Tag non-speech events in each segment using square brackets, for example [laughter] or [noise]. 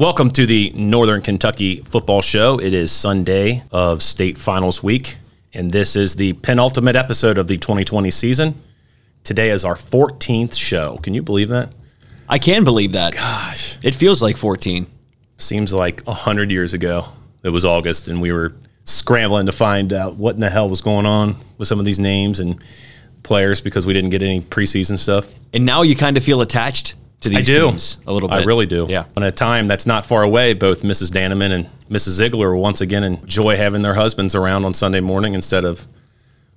Welcome to the Northern Kentucky Football Show. It is Sunday of state finals week, and this is the penultimate episode of the 2020 season. Today is our 14th show. Can you believe that? I can believe that. Gosh, It feels like 14. seems like 100 years ago. It was August, and we were scrambling to find out what in the hell was going on with some of these names and players because we didn't get any preseason stuff. And now you kind of feel attached to these I do. teams a little bit. I really do. Yeah. On a time that's not far away, both Mrs. Daneman and Mrs. Ziegler will once again enjoy having their husbands around on Sunday morning instead of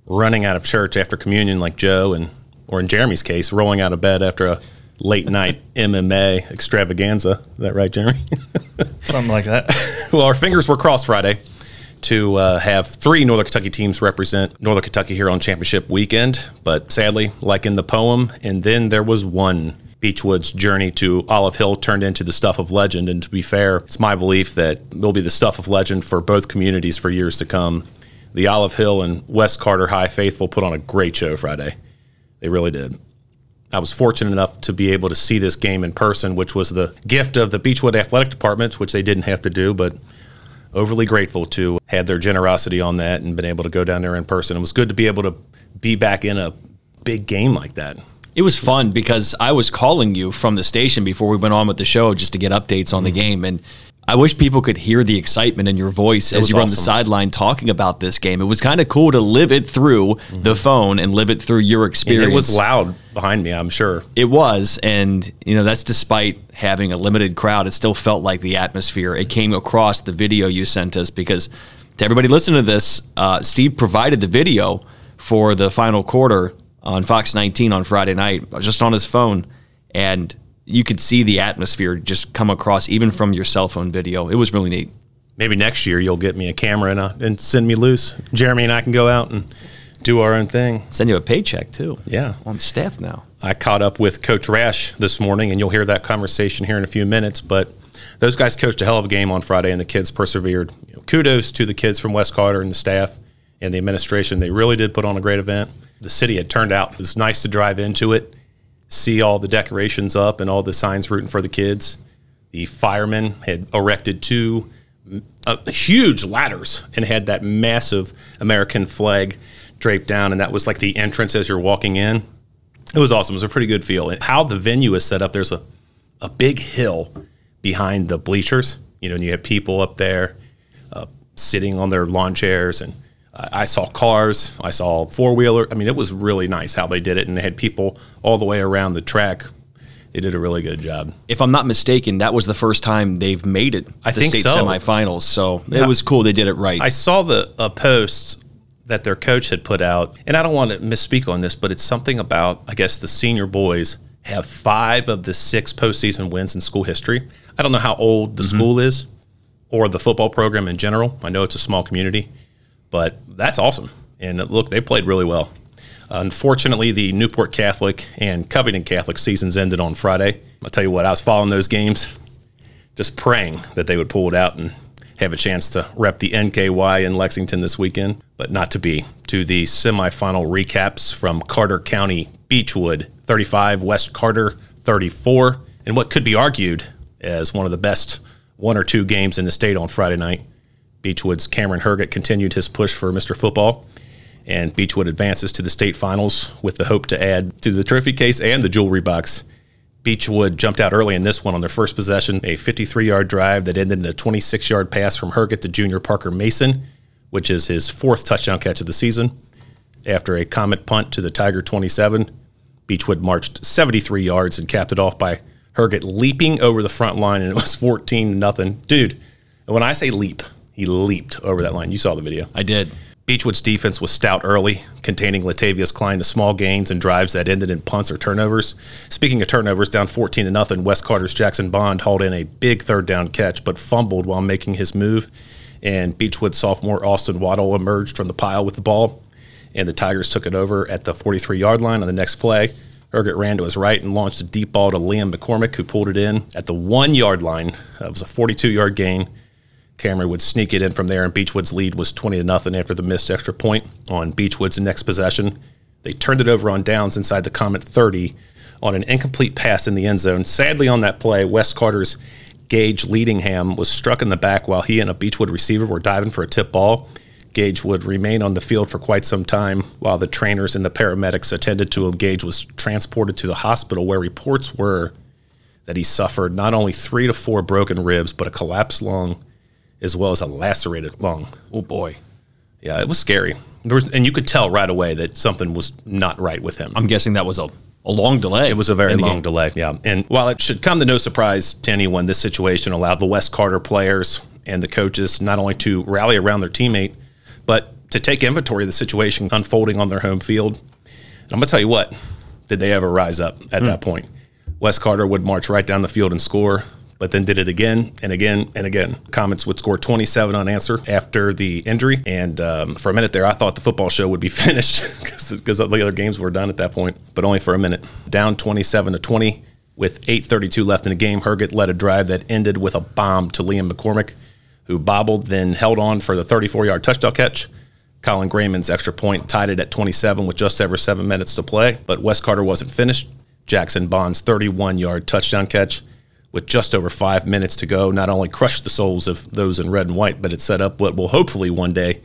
running out of church after communion like Joe and, or in Jeremy's case, rolling out of bed after a late night [laughs] MMA extravaganza. Is that right, Jeremy? [laughs] Something like that. well, our fingers were crossed Friday to uh, have three Northern Kentucky teams represent Northern Kentucky here on championship weekend. But sadly, like in the poem, and then there was one. Beechwood's journey to Olive Hill turned into the stuff of legend. And to be fair, it's my belief that it'll be the stuff of legend for both communities for years to come. The Olive Hill and West Carter High faithful put on a great show Friday. They really did. I was fortunate enough to be able to see this game in person, which was the gift of the Beechwood Athletic Department, which they didn't have to do, but overly grateful to had their generosity on that and been able to go down there in person. It was good to be able to be back in a big game like that. It was fun because I was calling you from the station before we went on with the show just to get updates on the Mm-hmm. game. And I wish people could hear the excitement in your voice as you were on the sideline talking about this game. It was kind of cool to live it through the phone and live it through your Mm-hmm. And experience. it was loud behind me, I'm sure. It was, and you know that's despite having a limited crowd. It still felt like the atmosphere. It came across the video you sent us because to everybody listening to this, uh, Steve provided the video for the final quarter on Fox 19 on Friday night, just on his phone, and you could see the atmosphere just come across even from your cell phone video. It was really neat. Maybe next year you'll get me a camera and, uh, and send me loose. Jeremy and I can go out and do our own thing. Send you a paycheck too. Yeah. on staff now. I caught up with Coach Rash this morning, and you'll hear that conversation here in a few minutes. But those guys coached a hell of a game on Friday, and the kids persevered. You know, kudos to the kids from West Carter and the staff and the administration. They really did put on a great event. The city had turned out. It was nice to drive into it, see all the decorations up and all the signs rooting for the kids. The firemen had erected two uh, huge ladders and had that massive American flag draped down, and that was like the entrance as you're walking in. It was awesome. It was a pretty good feel. And how the venue is set up, there's a, a big hill behind the bleachers, you know, and you have people up there uh, sitting on their lawn chairs. And I saw cars, I saw four wheeler. I mean, it was really nice how they did it. And they had people all the way around the track. They did a really good job. If I'm not mistaken, that was the first time they've made it. I the think state so. semifinals. So Yeah. it was cool. They did it right. I saw the a post that their coach had put out, and I don't want to misspeak on this, but it's something about I guess the senior boys have five of the six postseason wins in school history. I don't know how old the mm-hmm. school is or the football program in general. I know it's a small community, but that's awesome. And look, they played really well. Unfortunately, the Newport Catholic and Covington Catholic seasons ended on Friday. I'll tell you what, I was following those games just praying that they would pull it out and have a chance to rep the NKY in Lexington this weekend, but not to be. To the semifinal recaps from Carter County, Beechwood 35, West Carter 34, and what could be argued as one of the best one or two games in the state on Friday night. Beechwood's Cameron Herget continued his push for Mr. Football, and Beechwood advances to the state finals with the hope to add to the trophy case and the jewelry box. Beechwood jumped out early in this one on their first possession, a 53 yard drive that ended in a 26 yard pass from Herget to junior Parker Mason, which is his fourth touchdown catch of the season. After a comet punt to the Tiger 27, Beechwood marched 73 yards and capped it off by Herget leaping over the front line, and it was 14 to nothing. Dude, when I say leap, he leaped over that line. You saw the video. I did. Beechwood's defense was stout early, containing Latavius Klein to small gains and drives that ended in punts or turnovers. Speaking of turnovers, down 14 to nothing, West Carter's Jackson Bond hauled in a big third down catch, but fumbled while making his move. And Beechwood sophomore Austin Waddle emerged from the pile with the ball, and the Tigers took it over at the 43 yard line on the next play. Herget ran to his right and launched a deep ball to Liam McCormick, who pulled it in at the one yard line. It was a 42 yard gain. Cameron would sneak it in from there, and Beechwood's lead was 20 to nothing after the missed extra point on Beechwood's next possession. They turned it over on downs inside the Comet 30 on an incomplete pass in the end zone. Sadly, on that play, West Carter's Gage Leadingham was struck in the back while he and a Beechwood receiver were diving for a tip ball. Gage would remain on the field for quite some time while the trainers and the paramedics attended to him. Gage was transported to the hospital where reports were that he suffered not only three to four broken ribs, but a collapsed lung as well as a lacerated lung. Oh boy. Yeah, it was scary. There was, and you could tell right away that something was not right with him. I'm guessing that was a, a long delay. It was a very long game. delay. Yeah. And while it should come to no surprise to anyone, this situation allowed the West Carter players and the coaches not only to rally around their teammate, but to take inventory of the situation unfolding on their home field. And I'm going to tell you what, did they ever rise up at hmm. that point? West Carter would march right down the field and score, but then did it again and again and again. Comets would score 27 unanswered after the injury. And um, for a minute there, I thought the football show would be [laughs] finished because the other games were done at that point, but only for a minute. Down 27 to 20 with 8.32 left in the game. Herget led a drive that ended with a bomb to Liam McCormick, who bobbled, then held on for the 34 yard touchdown catch. Colin Grayman's extra point tied it at 27 with just over seven minutes to play, but West Carter wasn't finished. Jackson Bond's 31 yard touchdown catch with just over five minutes to go not only crushed the souls of those in red and white, but it set up what will hopefully one day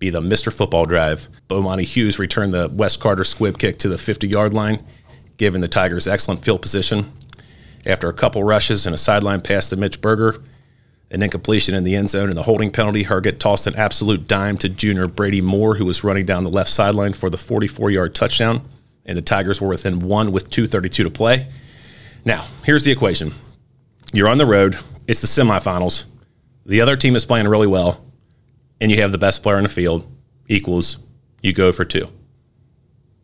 be the Mr. Football Drive. Bomani Hughes returned the West Carter squib kick to the 50 yard line, giving the Tigers excellent field position. After a couple rushes and a sideline pass to Mitch Berger, an incompletion in the end zone and the holding penalty, Herget tossed an absolute dime to junior Brady Moore, who was running down the left sideline for the 44 yard touchdown, and the Tigers were within one with 2.32 to play. Now, here's the equation you're on the road, it's the semifinals, the other team is playing really well, and you have the best player in the field, equals you go for two.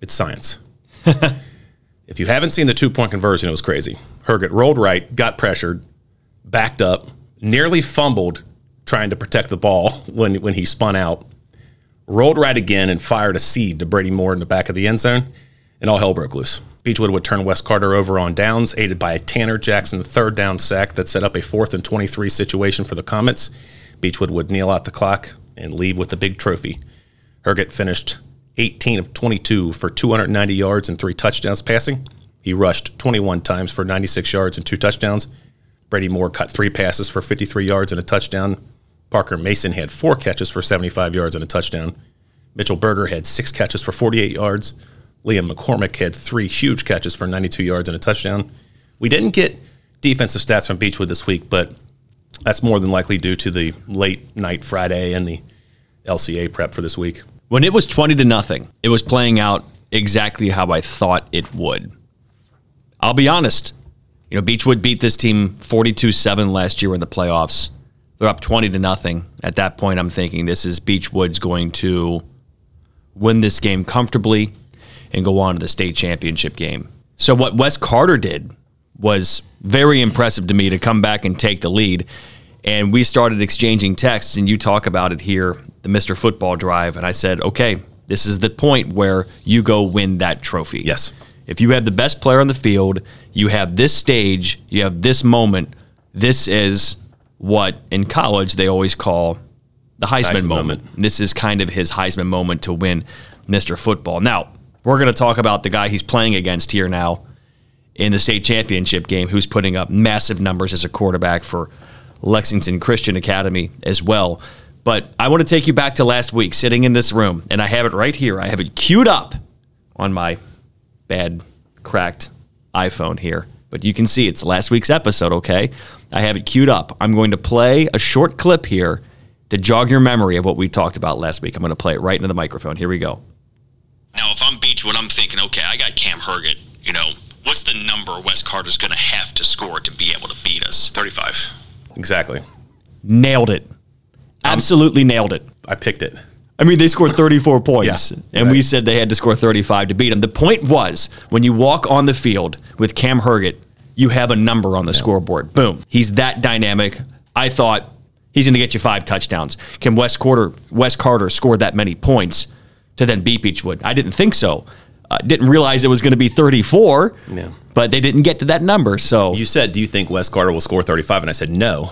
It's science. [laughs] if you haven't seen the two point conversion, it was crazy. Herget rolled right, got pressured, backed up, nearly fumbled trying to protect the ball [laughs] when, when he spun out, rolled right again and fired a seed to Brady Moore in the back of the end zone, and all hell broke loose. Beechwood would turn West Carter over on downs, aided by a Tanner Jackson third down sack that set up a fourth and 23 situation for the Comets. Beechwood would kneel out the clock and leave with the big trophy. Herget finished 18 of 22 for 290 yards and three touchdowns passing. He rushed 21 times for 96 yards and two touchdowns. Brady Moore caught three passes for 53 yards and a touchdown. Parker Mason had four catches for 75 yards and a touchdown. Mitchell Berger had six catches for 48 yards. Liam McCormick had three huge catches for 92 yards and a touchdown. We didn't get defensive stats from Beechwood this week, but that's more than likely due to the late night Friday and the LCA prep for this week. When it was 20 to nothing, it was playing out exactly how I thought it would. I'll be honest. You know, Beechwood beat this team 42-7 last year in the playoffs. They're up 20 to nothing. At that point, I'm thinking this is Beechwood's going to win this game comfortably and go on to the state championship game. So what Wes Carter did was very impressive to me to come back and take the lead. And we started exchanging texts, and you talk about it here, the Mr. Football Drive. And I said, okay, this is the point where you go win that trophy. Yes. If you have the best player on the field, you have this stage, you have this moment, this is what in college they always call the Heisman, Heisman moment. moment. This is kind of his Heisman moment to win Mr. Football. Now, we're going to talk about the guy he's playing against here now in the state championship game, who's putting up massive numbers as a quarterback for Lexington Christian Academy as well. But I want to take you back to last week, sitting in this room, and I have it right here. I have it queued up on my bad, cracked iPhone here. But you can see it's last week's episode, okay? I have it queued up. I'm going to play a short clip here to jog your memory of what we talked about last week. I'm going to play it right into the microphone. Here we go. Now, if I'm Beechwood, I'm thinking, okay, I got Cam Herget. You know, what's the number West Carter's going to have to score to be able to beat us? 35. Exactly. Nailed it. Absolutely nailed it. I picked it. I mean, they scored 34 [laughs] points, Yeah, and we said they had to score 35 to beat them. The point was, when you walk on the field with Cam Herget, you have a number on the scoreboard. Boom. He's that dynamic. I thought he's going to get you five touchdowns. Can Wes Carter, Wes Carter score that many points to then beat Beechwood? I didn't think so. Uh, didn't realize it was going to be 34, Yeah. but they didn't get to that number. So You said, Do you think Wes Carter will score 35? And I said, No.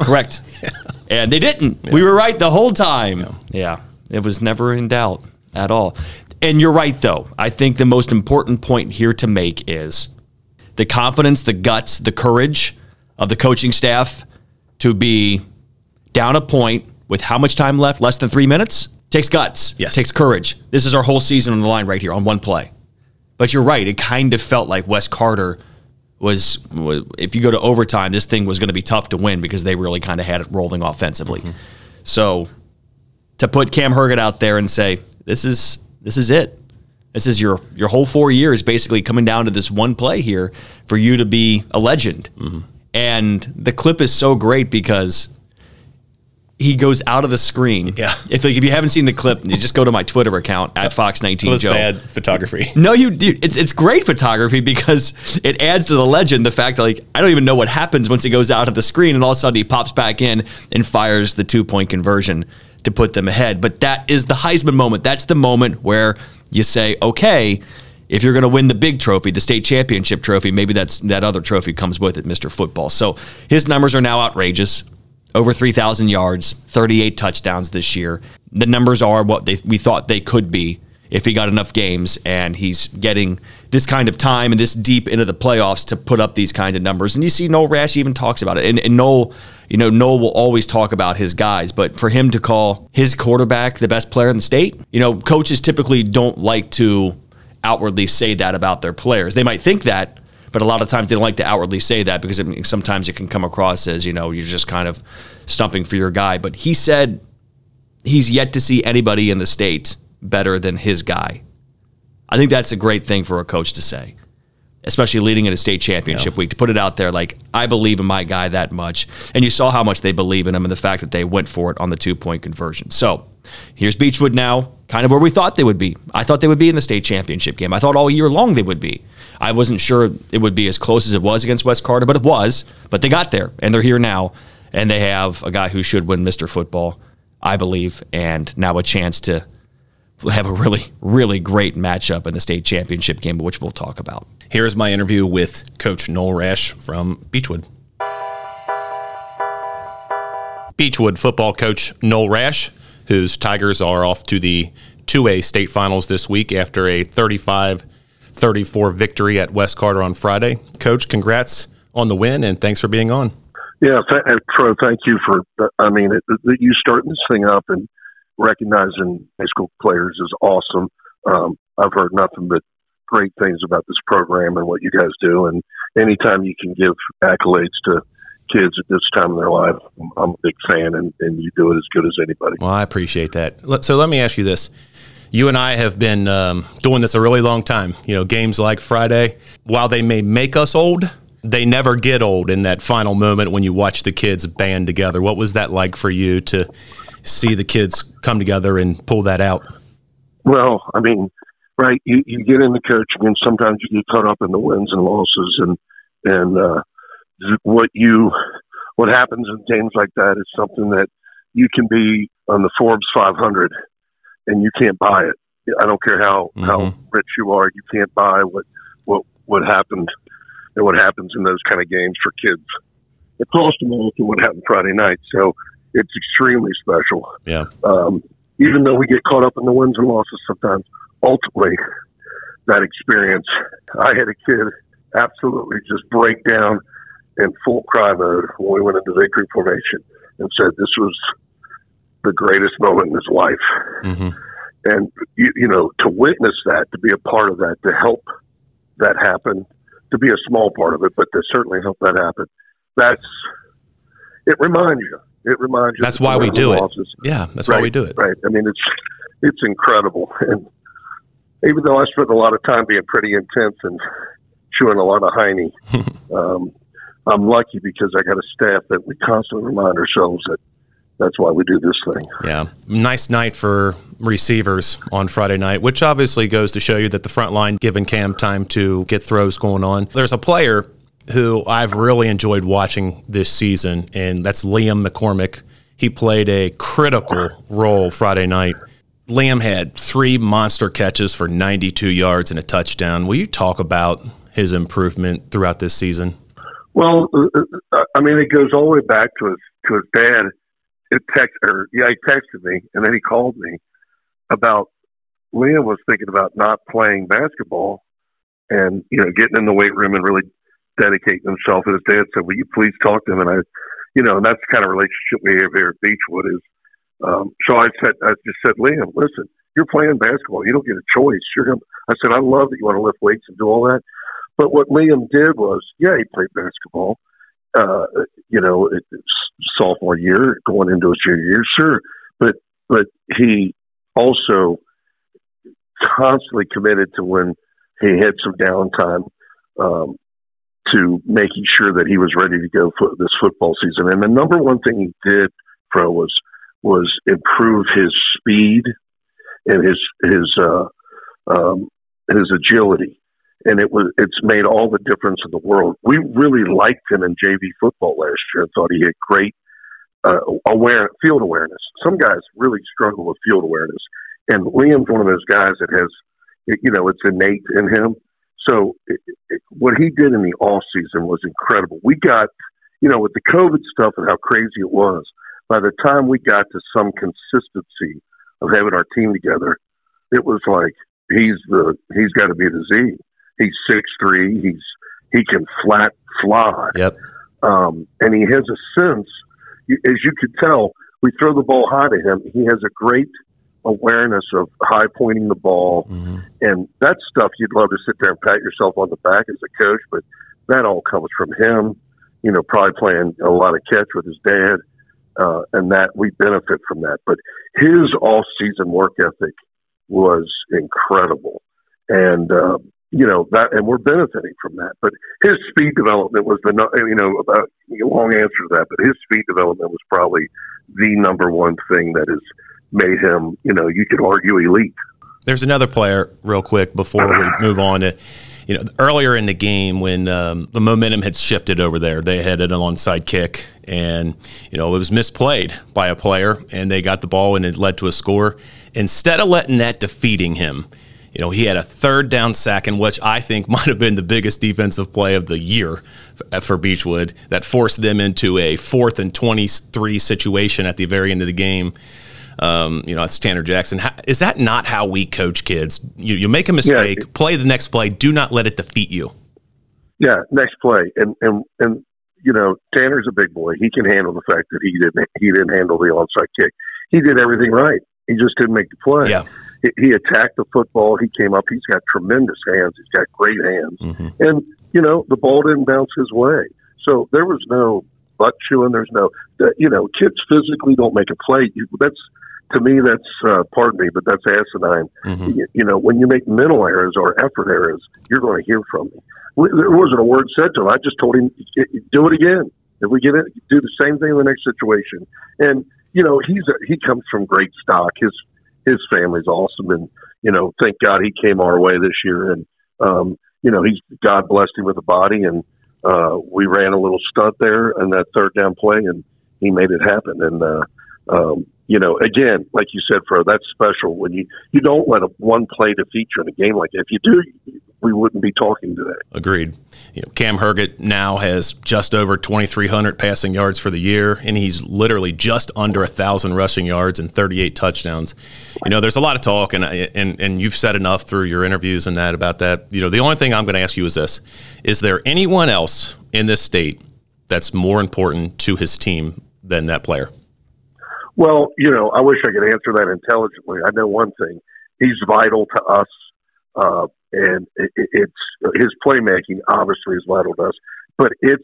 Correct. [laughs] And they didn't. We were right the whole time. Yeah. It was never in doubt at all. And you're right, though. I think the most important point here to make is the confidence, the guts, the courage of the coaching staff to be down a point with how much time left? Less than three minutes? Takes guts. Yes. Takes courage. This is our whole season on the line right here on one play. But you're right. It kind of felt like Wes Carter was, was if you go to overtime, this thing was going to be tough to win because they really kind of had it rolling offensively. Mm-hmm. So to put Cam Herget out there and say, this is this is it. This is your your whole four years basically coming down to this one play here for you to be a legend. Mm-hmm. And the clip is so great because he goes out of the screen. Yeah. If like, if you haven't seen the clip, you just go to my Twitter account at Fox19 It was Joe. bad photography. No, you, you it's it's great photography because it adds to the legend the fact that like I don't even know what happens once he goes out of the screen and all of a sudden he pops back in and fires the two point conversion to put them ahead. But that is the Heisman moment. That's the moment where you say, okay, if you're going to win the big trophy, the state championship trophy, maybe that's that other trophy comes with it, Mr. Football. So his numbers are now outrageous. Over 3,000 yards, 38 touchdowns this year. The numbers are what they, we thought they could be if he got enough games, and he's getting this kind of time and this deep into the playoffs to put up these kind of numbers. And you see Noel Rash even talks about it. And, and Noel, you know, Noel will always talk about his guys, but for him to call his quarterback the best player in the state, you know, coaches typically don't like to outwardly say that about their players. They might think that, but a lot of times they don't like to outwardly say that because it, sometimes it can come across as, you know, you're just kind of stumping for your guy. But he said he's yet to see anybody in the state better than his guy. I think that's a great thing for a coach to say, especially leading in a state championship week, to put it out there like, I believe in my guy that much. And you saw how much they believe in him and the fact that they went for it on the two point conversion. So here's Beechwood now, kind of where we thought they would be. I thought they would be in the state championship game. I thought all year long they would be. I wasn't sure it would be as close as it was against West Carter, but it was. But they got there, and they're here now. And they have a guy who should win Mr. Football, I believe, and now a chance to have a really, really great matchup in the state championship game, which we'll talk about. Here's my interview with Coach Noel Rash from Beechwood. Beechwood football coach Noel Rash, whose Tigers are off to the 2A state finals this week after a 35 34 victory at West Carter on Friday. Coach, congrats on the win and thanks for being on. Yeah, and Tro, thank you for. I mean, it, it, you starting this thing up and recognizing high school players is awesome. Um, I've heard nothing but great things about this program and what you guys do. And anytime you can give accolades to kids at this time in their life, I'm, I'm a big fan, and, and you do it as good as anybody. Well, I appreciate that. So let me ask you this. You and I have been um, doing this a really long time. You know, games like Friday, while they may make us old, they never get old in that final moment when you watch the kids band together. What was that like for you to see the kids come together and pull that out? Well, I mean, right? You you get the coaching, and sometimes you get caught up in the wins and losses, and and uh, what you what happens in games like that is something that you can be on the Forbes 500, and you can't buy it. I don't care how how rich you are, you can't buy what what what happened and what happens in those kind of games for kids across America. What happened Friday night? So it's extremely special Yeah. um, even though we get caught up in the wins and losses sometimes, ultimately, that experience, I had a kid absolutely just break down in full cry mode when we went into victory formation and said this was the greatest moment in his life. hmm And, you, you know, to witness that, to be a part of that, to help that happen, to be a small part of it, but to certainly help that happen, that's, it reminds you. It reminds you. That's why we do and it. Yeah, that's why we do it. Right. I mean, it's it's incredible, [laughs] and even though I spent a lot of time being pretty intense and chewing a lot of hiney, [laughs] um, I'm lucky because I got a staff that we constantly remind ourselves that that's why we do this thing. Yeah. Nice night for receivers on Friday night, which obviously goes to show you that the front line giving Cam time to get throws going on. There's a player who I've really enjoyed watching this season, and that's Liam McCormick. He played a critical role Friday night. Liam had three monster catches for 92 yards and a touchdown. Will you talk about his improvement throughout this season? Well, uh, uh, I mean, it goes all the way back to his to his dad. It text or yeah, he texted me and then he called me about Liam was thinking about not playing basketball and you know getting in the weight room and really dedicating himself. And his dad said, "Will you please talk to him?" And I, you know, and that's the kind of relationship we have here at Beechwood. Is um, so I said, I just said, Liam, listen, you're playing basketball. You don't get a choice. You're gonna. I said, I love that you want to lift weights and do all that. But what Liam did was, yeah, he played basketball. Uh, you know, sophomore year, going into his junior year, sure. But but he also constantly committed to when he had some downtime um, to making sure that he was ready to go for this football season. And the number one thing he did, Pro, was was improve his speed and his his uh, um, his agility, and it was it's made all the difference in the world. We really liked him in JV football last year and thought he had great uh, aware field awareness. Some guys really struggle with field awareness, and Liam's one of those guys that has, you know, it's innate in him. So it, it, what he did in the off season was incredible. We got, you know, with the COVID stuff and how crazy it was. By the time we got to some consistency of having our team together, it was like he's the he's got to be the Z. He's six three. He's he can flat fly. Yep. Um, and he has a sense, as you could tell, we throw the ball high to him. He has a great awareness of high pointing the ball, mm-hmm. and that stuff you'd love to sit there and pat yourself on the back as a coach, but that all comes from him. You know, probably playing a lot of catch with his dad, uh, and that we benefit from that. But his off-season work ethic was incredible, and uh, you know that, and we're benefiting from that. But his speed development was the you know about long answer to that, but his speed development was probably the number one thing that has made him, you know, you could argue elite. There's another player, real quick, before we [sighs] move on to you know, earlier in the game when um, the momentum had shifted over there, they had an onside kick, and you know it was misplayed by a player, and they got the ball, and it led to a score. Instead of letting that defeating him, you know, he had a third down sack, in which I think [laughs] might have been the biggest defensive play of the year for Beechwood that forced them into a fourth and 23 situation at the very end of the game. Um, you know, it's Tanner Jackson. How, is that not how we coach kids? You, you make a mistake, yeah. play the next play. Do not let it defeat you. Yeah, next play, and and and you know, Tanner's a big boy. He can handle the fact that he didn't he didn't handle the onside kick. He did everything right. He just didn't make the play. Yeah. He, he attacked the football. He came up. He's got tremendous hands. He's got great hands. Mm-hmm. And you know, the ball didn't bounce his way. So there was no butt chewing. There's no, you know, kids physically don't make a play. That's to me, that's uh, pardon me, but that's asinine. Mm-hmm. You, you, know, when you make mental errors or effort errors, you're going to hear from me. There wasn't a word said to him. I just told him, do it again. If we get it, do the same thing in the next situation. And you know, he's a, he comes from great stock. His his family's awesome, and you know, thank God he came our way this year. And um, you know, he's God blessed him with a body, and uh, we ran a little stunt there and that third down play, and he made it happen. And uh, um, you know, again, like you said, Fro, that's special when you you don't let a one play defeat you in a game like that. If you do, we wouldn't be talking today. Agreed. You know, Cam Herget now has just over 2,300 passing yards for the year, and he's literally just under a thousand rushing yards and 38 touchdowns. You know, there's a lot of talk, and and and you've said enough through your interviews and that about that. You know, the only thing I'm going to ask you is this: Is there anyone else in this state that's more important to his team than that player? Well, you know, I wish I could answer that intelligently. I know one thing: he's vital to us, uh, and it, it's his playmaking obviously is vital to us. But it's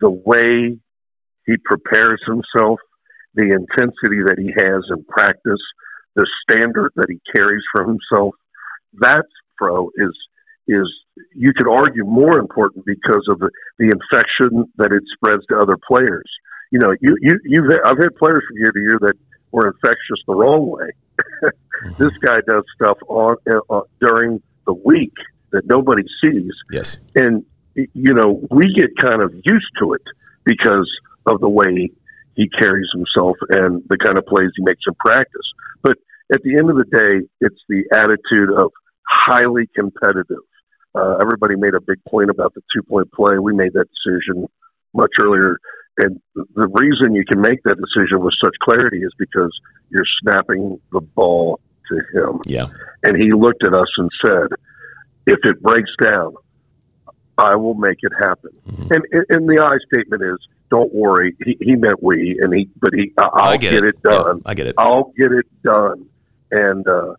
the way he prepares himself, the intensity that he has in practice, the standard that he carries for himself. That's pro is is you could argue more important because of the, the infection that it spreads to other players you know, you you you've I've had players from year to year that were infectious the wrong way. [laughs] mm-hmm. This guy does stuff on uh, during the week that nobody sees. Yes, and you know we get kind of used to it because of the way he carries himself and the kind of plays he makes in practice. But at the end of the day, it's the attitude of highly competitive. Uh, everybody made a big point about the two point play. We made that decision much earlier and the reason you can make that decision with such clarity is because you're snapping the ball to him. Yeah. And he looked at us and said, if it breaks down, I will make it happen. Mm-hmm. And, and the I statement is, don't worry. He, he meant we, and he, but he, I'll get, get, it, it done. Yeah, I get it. I'll get it done. And, uh,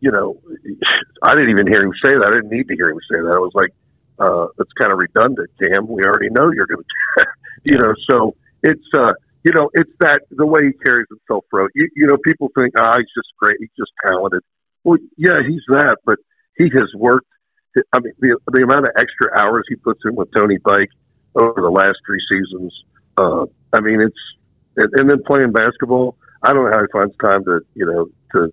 you know, [laughs] I didn't even hear him say that. I didn't need to hear him say that. I was like, uh, it's kind of redundant, Cam. We already know you're going [laughs] to, you know, so it's, uh, you know, it's that the way he carries himself, bro. You, you know, people think, ah, oh, he's just great. He's just talented. Well, yeah, he's that, but he has worked. I mean, the, the amount of extra hours he puts in with Tony Pike over the last three seasons. Uh, I mean, it's and, and then playing basketball. I don't know how he finds time to, you know, to,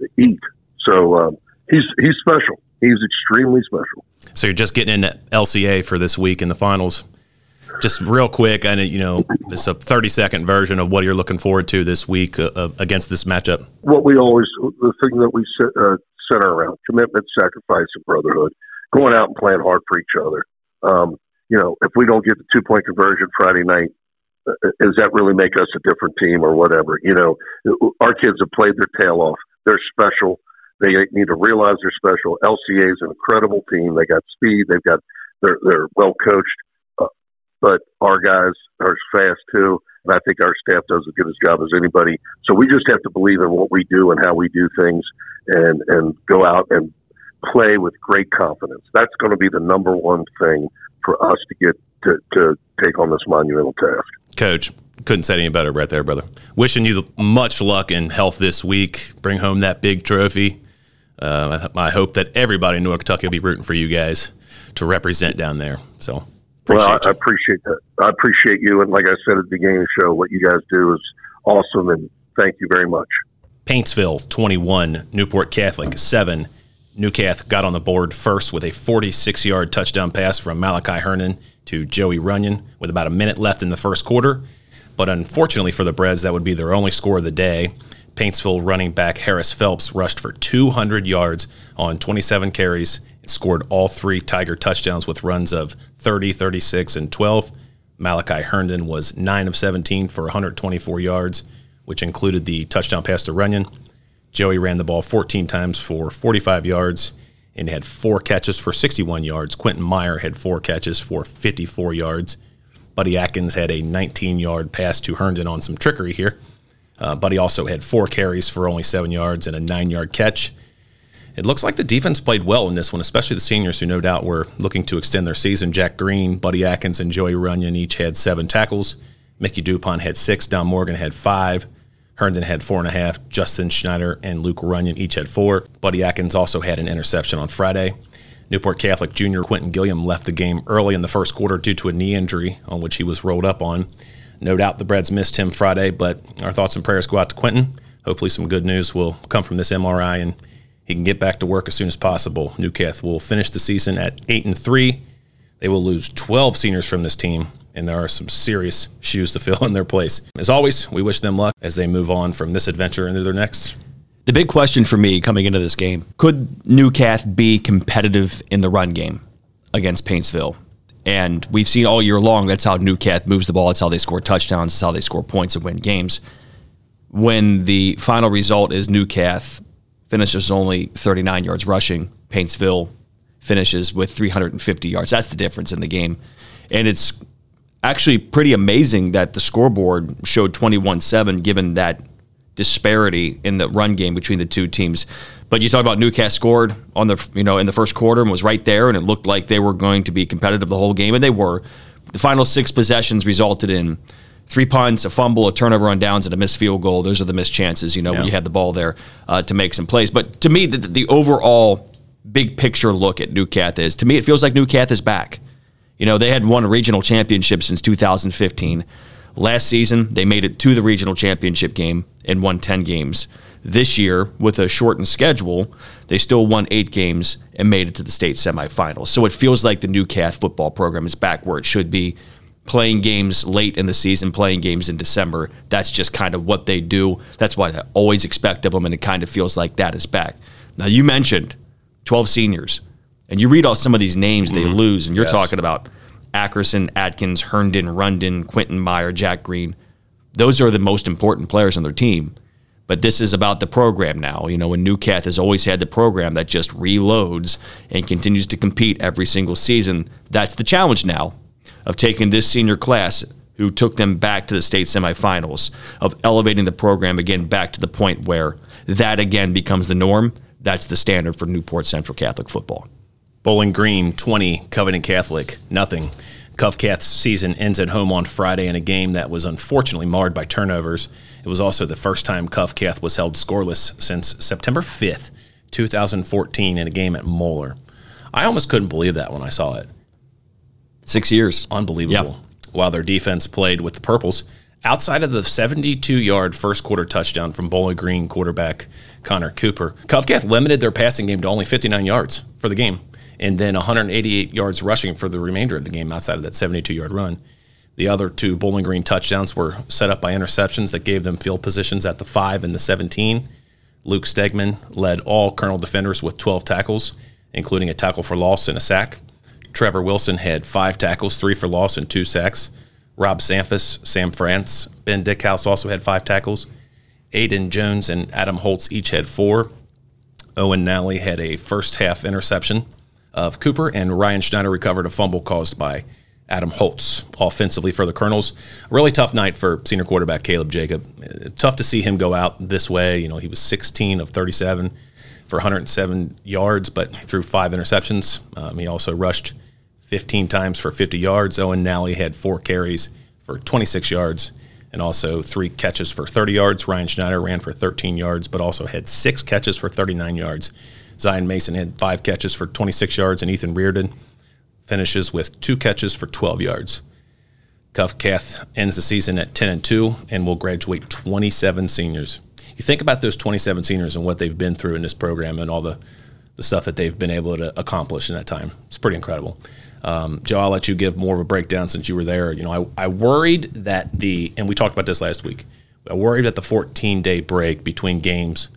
to eat. So um, he's he's special. He's extremely special. So you're just getting into LCA for this week in the finals. Just real quick, and you know this a 30 second version of what you're looking forward to this week uh, uh, against this matchup. What we always, the thing that we uh, center around: commitment, sacrifice, and brotherhood. Going out and playing hard for each other. Um, you know, if we don't get the two point conversion Friday night, uh, does that really make us a different team or whatever? You know, our kids have played their tail off. They're special. They need to realize they're special. LCA is an incredible team. They got speed. They've got they're they're well coached but our guys are fast too. And I think our staff does as good a job as anybody. So we just have to believe in what we do and how we do things and, and go out and play with great confidence. That's going to be the number one thing for us to get to, to take on this monumental task. Coach, couldn't say any better right there, brother. Wishing you much luck and health this week. Bring home that big trophy. Uh, I hope that everybody in North Kentucky will be rooting for you guys to represent down there. So Appreciate well, I, I, appreciate that. I appreciate you, and like I said at the beginning of the show, what you guys do is awesome, and thank you very much. Paintsville 21, Newport Catholic 7. Newcath got on the board first with a 46 yard touchdown pass from Malachi Herndon to Joey Runyon with about a minute left in the first quarter. But unfortunately for the Breds, that would be their only score of the day. Paintsville running back Harris Phelps rushed for 200 yards on 27 carries scored all three Tiger touchdowns with runs of 30, 36, and 12. Malachi Herndon was 9 of 17 for 124 yards, which included the touchdown pass to Runyon. Joey ran the ball 14 times for 45 yards and had four catches for 61 yards. Quentin Meyer had four catches for 54 yards. Buddy Atkins had a 19 yard pass to Herndon on some trickery here. Uh, Buddy also had four carries for only seven yards and a nine yard catch. It looks like the defense played well in this one, especially the seniors who no doubt were looking to extend their season. Jack Green, Buddy Atkins, and Joey Runyon each had seven tackles. Mickey Dupont had six. Don Morgan had five. Herndon had four and a half. Justin Schneider and Luke Runyon each had four. Buddy Atkins also had an interception on Friday. Newport Catholic junior Quentin Gilliam left the game early in the first quarter due to a knee injury on which he was rolled up on. No doubt the Breds missed him Friday, but our thoughts and prayers go out to Quentin. Hopefully, some good news will come from this MRI and he can get back to work as soon as possible. Newcath will finish the season at eight and three. They will lose 12 seniors from this team, and there are some serious shoes to fill [laughs] in their place. As always, we wish them luck as they move on from this adventure into their next. The big question for me coming into this game could Newcath be competitive in the run game against Paintsville? And we've seen all year long that's how Newcath moves the ball, that's how they score touchdowns, that's how they score points and win games. When the final result is Newcath finishes only 39 yards rushing. Paintsville finishes with 350 yards. That's the difference in the game. And it's actually pretty amazing that the scoreboard showed 21 7 given that disparity in the run game between the two teams. But you talk about Newcath scored on the you know in the first quarter and was right there, and it looked like they were going to be competitive the whole game, and they were. The final six possessions resulted in three punts, a fumble, a turnover on downs, and a missed field goal. Those are the missed chances, you know, yeah. when you had the ball there uh, to make some plays. But to me, the, the overall big picture look at Newcath is to me, it feels like Newcath is back. You know, they had won a regional championship since 2015. Last season, they made it to the regional championship game and won 10 games. This year, with a shortened schedule, they still won eight games and made it to the state semifinals. So it feels like the Newcath football program is back where it should be playing games late in the season, playing games in December. That's just kind of what they do. That's what I always expect of them, and it kind of feels like that is back. Now, you mentioned 12 seniors, and you read all some of these names mm-hmm. they lose, and you're yes. talking about Ackerson, Atkins, Herndon, Runyon, Quentin Meyer, Jack Green. Those are the most important players on their team. But this is about the program now. You know, when Newcath has always had the program that just reloads and continues to compete every single season. That's the challenge now of taking this senior class who took them back to the state semifinals, of elevating the program again back to the point where that again becomes the norm. That's the standard for Newport Central Catholic football. Bowling Green 20, Covington Catholic nothing. Covcath's season ends at home on Friday in a game that was unfortunately marred by turnovers. It was also the first time Covcath was held scoreless since September 5th, 2014, in a game at Moeller. I almost couldn't believe that when I saw it. Six years. Unbelievable. Yep. While their defense played with the Purples, outside of the 72 yard first quarter touchdown from Bowling Green quarterback Connor Cooper, Covcath limited their passing game to only 59 yards for the game and then 188 yards rushing for the remainder of the game outside of that 72 yard run. The other two Bowling Green touchdowns were set up by interceptions that gave them field positions at the 5 and the 17. Luke Stegman led all Colonel defenders with 12 tackles, including a tackle for loss and a sack. Trevor Wilson had five tackles, three for loss, and two sacks. Rob Samphus, Sam France, Ben Dickhouse also had five tackles. Aiden Jones and Adam Holtz each had four. Owen Nally had a first half interception of Cooper, and Ryan Schneider recovered a fumble caused by Adam Holtz offensively for the Colonels. A really tough night for senior quarterback Caleb Jacob. Tough to see him go out this way. You know, he was 16 of 37 for 107 yards, but threw five interceptions. Um, he also rushed 15 times for 50 yards. Owen Nally had four carries for 26 yards and also three catches for 30 yards. Ryan Schneider ran for 13 yards, but also had six catches for 39 yards. Zion Mason had five catches for 26 yards, and Ethan Reardon finishes with two catches for 12 yards. Covcath ends the season at 10 and 2 and will graduate 27 seniors. You think about those 27 seniors and what they've been through in this program and all the, the stuff that they've been able to accomplish in that time. It's pretty incredible. Um, Joe, I'll let you give more of a breakdown since you were there. You know, I, I worried that the, and we talked about this last week, I worried that the 14 day break between games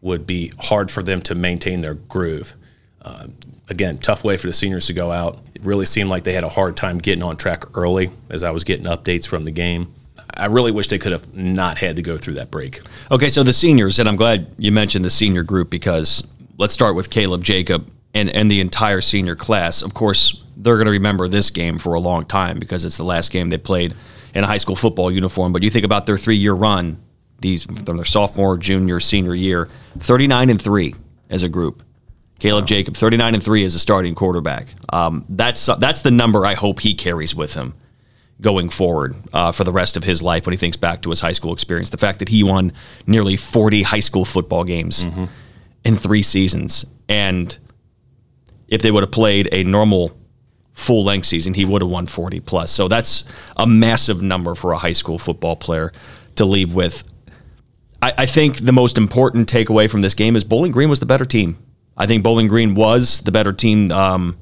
would be hard for them to maintain their groove. Uh, again, tough way for the seniors to go out. It really seemed like they had a hard time getting on track early as I was getting updates from the game. I really wish they could have not had to go through that break. Okay, so the seniors, and I'm glad you mentioned the senior group because let's start with Caleb Jacob and, and the entire senior class. Of course, they're going to remember this game for a long time because it's the last game they played in a high school football uniform. But you think about their three year run, these from their sophomore, junior, senior year, 39 and 3 as a group. Caleb wow. Jacob, 39 and 3 as a starting quarterback. Um, that's, that's the number I hope he carries with him going forward uh, for the rest of his life when he thinks back to his high school experience. The fact that he won nearly 40 high school football games mm-hmm. in three seasons. And if they would have played a normal full length season, he would have won 40 plus. So that's a massive number for a high school football player to leave with. I, I, think the most important takeaway from this game is Bowling Green was the better team. I think Bowling Green was the better team, um,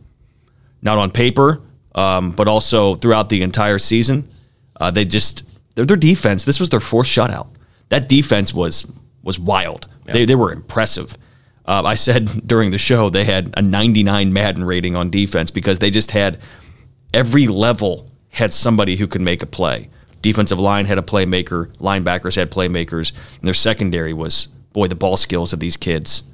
not on paper, um, but also throughout the entire season. Uh, they just their, their defense. This was their fourth shutout. That defense was was wild. Yeah. They they were impressive. Uh, I said [laughs] during the show they had a 99 Madden rating on defense because they just had every level had somebody who could make a play. Defensive line had a playmaker, linebackers had playmakers, and their secondary was boy the ball skills of these kids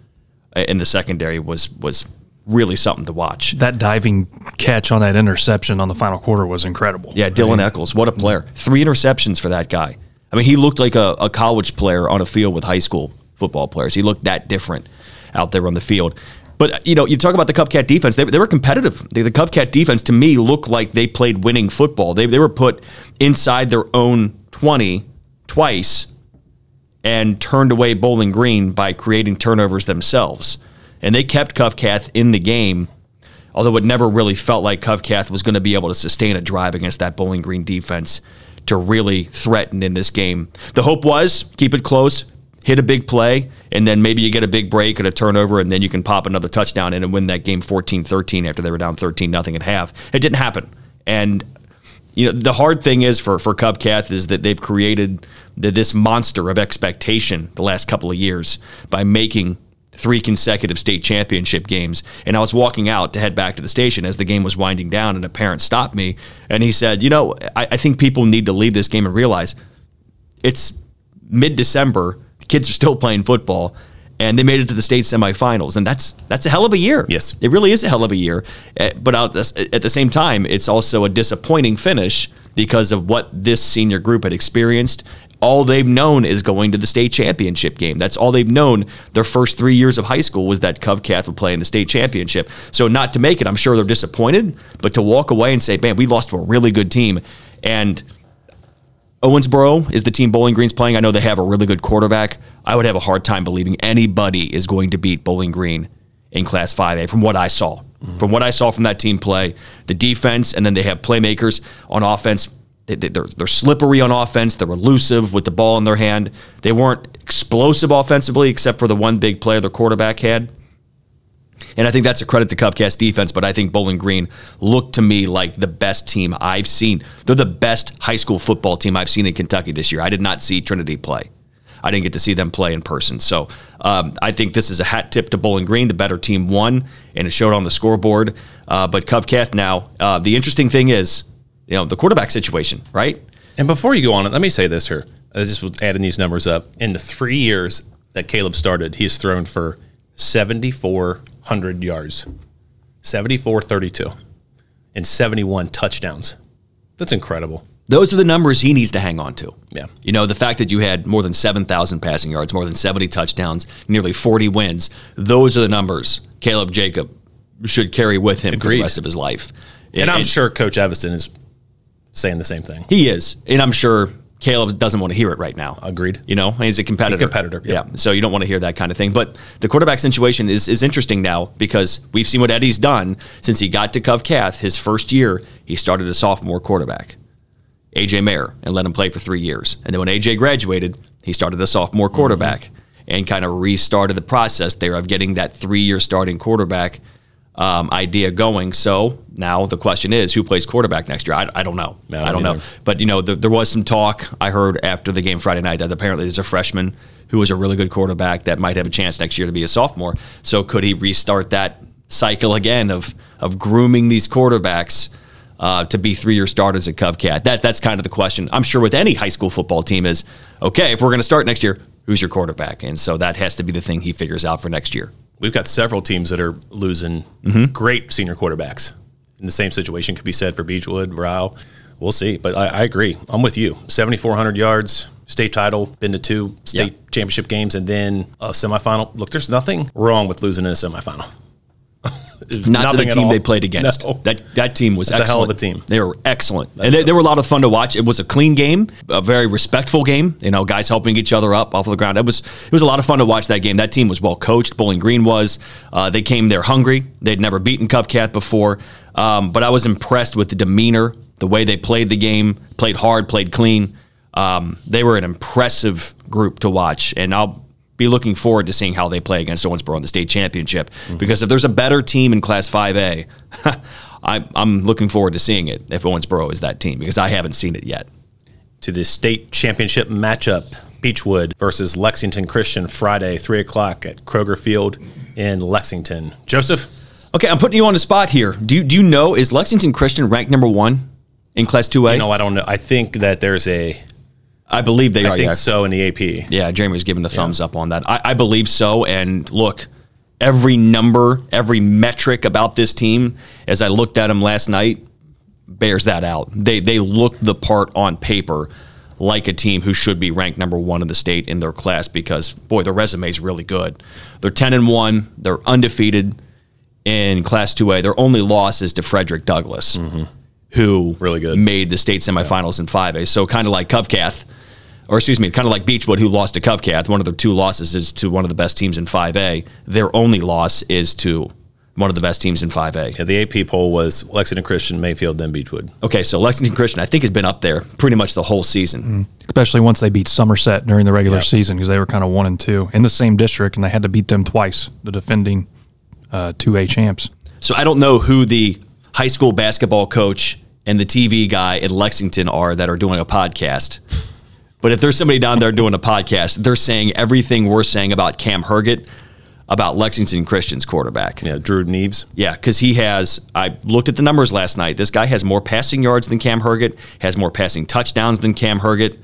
in the secondary was was really something to watch. That diving catch on that interception on the final quarter was incredible. Yeah, Dylan I mean, Eccles, what a player! Three interceptions for that guy. I mean, he looked like a, a college player on a field with high school football players. He looked that different out there on the field. But you know, you talk about the Covcath defense; they, they were competitive. The, the Covcath defense, to me, looked like they played winning football. They they were put inside their own twenty twice and turned away Bowling Green by creating turnovers themselves. And they kept Covcath in the game, although it never really felt like Covcath was going to be able to sustain a drive against that Bowling Green defense to really threaten in this game. The hope was keep it close, hit a big play, and then maybe you get a big break and a turnover, and then you can pop another touchdown in and win that game 14 13 after they were down 13 nothing at half. It didn't happen. And you know the hard thing is for for Covcath is that they've created the, this monster of expectation the last couple of years by making three consecutive state championship games. And I was walking out to head back to the station as the game was winding down, and a parent stopped me and he said, "You know, I, I think people need to leave this game and realize it's mid December." Kids are still playing football. And they made it to the state semifinals, and that's that's a hell of a year. Yes. it really is a hell of a year. Uh, But at the same time, it's also a disappointing finish because of what this senior group had experienced. All they've known is going to the state championship game. That's all they've known. Their first three years of high school was that Covcath would play in the state championship. So not to make it, I'm sure they're disappointed, but to walk away and say, "Man, we lost to a really good team," and Owensboro is the team Bowling Green's playing. I know they have a really good quarterback. I would have a hard time believing anybody is going to beat Bowling Green in Class 5A from what I saw. Mm-hmm. From what I saw from that team play, the defense, and then they have playmakers on offense. They, they, they're, they're slippery on offense. They're elusive with the ball in their hand. They weren't explosive offensively, except for the one big play their quarterback had. And I think that's a credit to Covcath defense, but I think Bowling Green looked to me like the best team I've seen. They're the best high school football team I've seen in Kentucky this year. I did not see Trinity play. I didn't get to see them play in person. So um, I think this is a hat tip to Bowling Green. The better team won, and it showed on the scoreboard. Uh, but Covcath now, uh, the interesting thing is, you know, the quarterback situation, right? And before you go on, let me say this here. I just adding these numbers up. In the three years that Caleb started, he's thrown for 7,400 yards, 74 32, and 71 touchdowns. That's incredible. Those are the numbers he needs to hang on to. Yeah. You know, the fact that you had more than 7,000 passing yards, more than 70 touchdowns, nearly 40 wins, those are the numbers Caleb Jacob should carry with him for the rest of his life. And, I'm sure Coach Eviston is saying the same thing. he is. And I'm sure Caleb doesn't want to hear it right now. Agreed. You know, he's a competitor. competitor, Yeah. yep. So you don't want to hear that kind of thing. But the quarterback situation is, is interesting now because we've seen what Eddie's done since he got to Covcath his first year. He started a sophomore quarterback, AJ Mayer, and let him play for three years. And then when AJ graduated, he started a sophomore mm-hmm. quarterback and kind of restarted the process there of getting that three year starting quarterback um, idea going. So now the question is, who plays quarterback next year? I, I don't know. No, I don't me know. But you know, there, there was some talk I heard after the game Friday night that apparently there's a freshman who was a really good quarterback that might have a chance next year to be a sophomore. So could he restart that cycle again of of grooming these quarterbacks? Uh, to be three-year starters at Covcath, that that's kind of the question. I'm sure with any high school football team is okay. If we're going to start next year, who's your quarterback? And so that has to be the thing he figures out for next year. We've got several teams that are losing Mm-hmm. great senior quarterbacks. And the same situation could be said for Beechwood, Rao. We'll see. But I, I agree. I'm with you. 7,400 yards, state title, been to two state Yeah. championship games, and then a semifinal. Look, there's nothing wrong with losing in a semifinal. Not to the team they played against. No. That that team was That's a excellent. hell of a team. They were excellent, and they, they were a lot of fun to watch. It was a clean game, a very respectful game. You know, guys helping each other up off of the ground. It was it was a lot of fun to watch that game. That team was well coached. Bowling Green was. Uh, they came there hungry. They'd never beaten Covcath before, um, but I was impressed with the demeanor, the way they played the game, played hard, played clean. Um, they were an impressive group to watch, and I'll be looking forward to seeing how they play against Owensboro in the state championship. Because if there's a better team in Class 5A, [laughs] I'm, looking forward to seeing it if Owensboro is that team because I haven't seen it yet. to the state championship matchup Beechwood versus Lexington Christian Friday, 3 o'clock at Kroger Field in Lexington. Joseph, Okay, I'm putting you on the spot here. Do you, do you know is Lexington Christian ranked number one in Class 2A? you know, I don't know. I think that there's a, I believe they are. I are. think yeah. so in the AP. Yeah, Jeremy was giving the thumbs up on that. I, I believe so. And look, every number, every metric about this team, as I looked at them last night, bears that out. They they look the part on paper like a team who should be ranked number one in the state in their class because boy, their resume is really good. They're ten and one. They're undefeated in Class Two A. Their only loss is to Frederick Douglass, who Mm-hmm. Really good. made the state semifinals in five A. So kind of like Covcath or excuse me, kind of like Beechwood, who lost to Covcath. One of their two losses is to one of the best teams in 5A. Their only loss is to one of the best teams in 5A. Yeah, the AP poll was Lexington Christian, Mayfield, then Beechwood. Okay, so Lexington Christian, I think, has been up there pretty much the whole season. especially once they beat Somerset during the regular Yeah. season because they were kind of one and two in the same district, and they had to beat them twice, the defending uh, two A champs. So I don't know who the high school basketball coach and the TV guy in Lexington are that are doing a podcast. But if there's somebody down there doing a podcast, they're saying everything we're saying about Cam Herget about Lexington Christian's quarterback. Yeah, Drew Neves. Yeah, because he has. I looked at the numbers last night. This guy has more passing yards than Cam Herget, has more passing touchdowns than Cam Herget.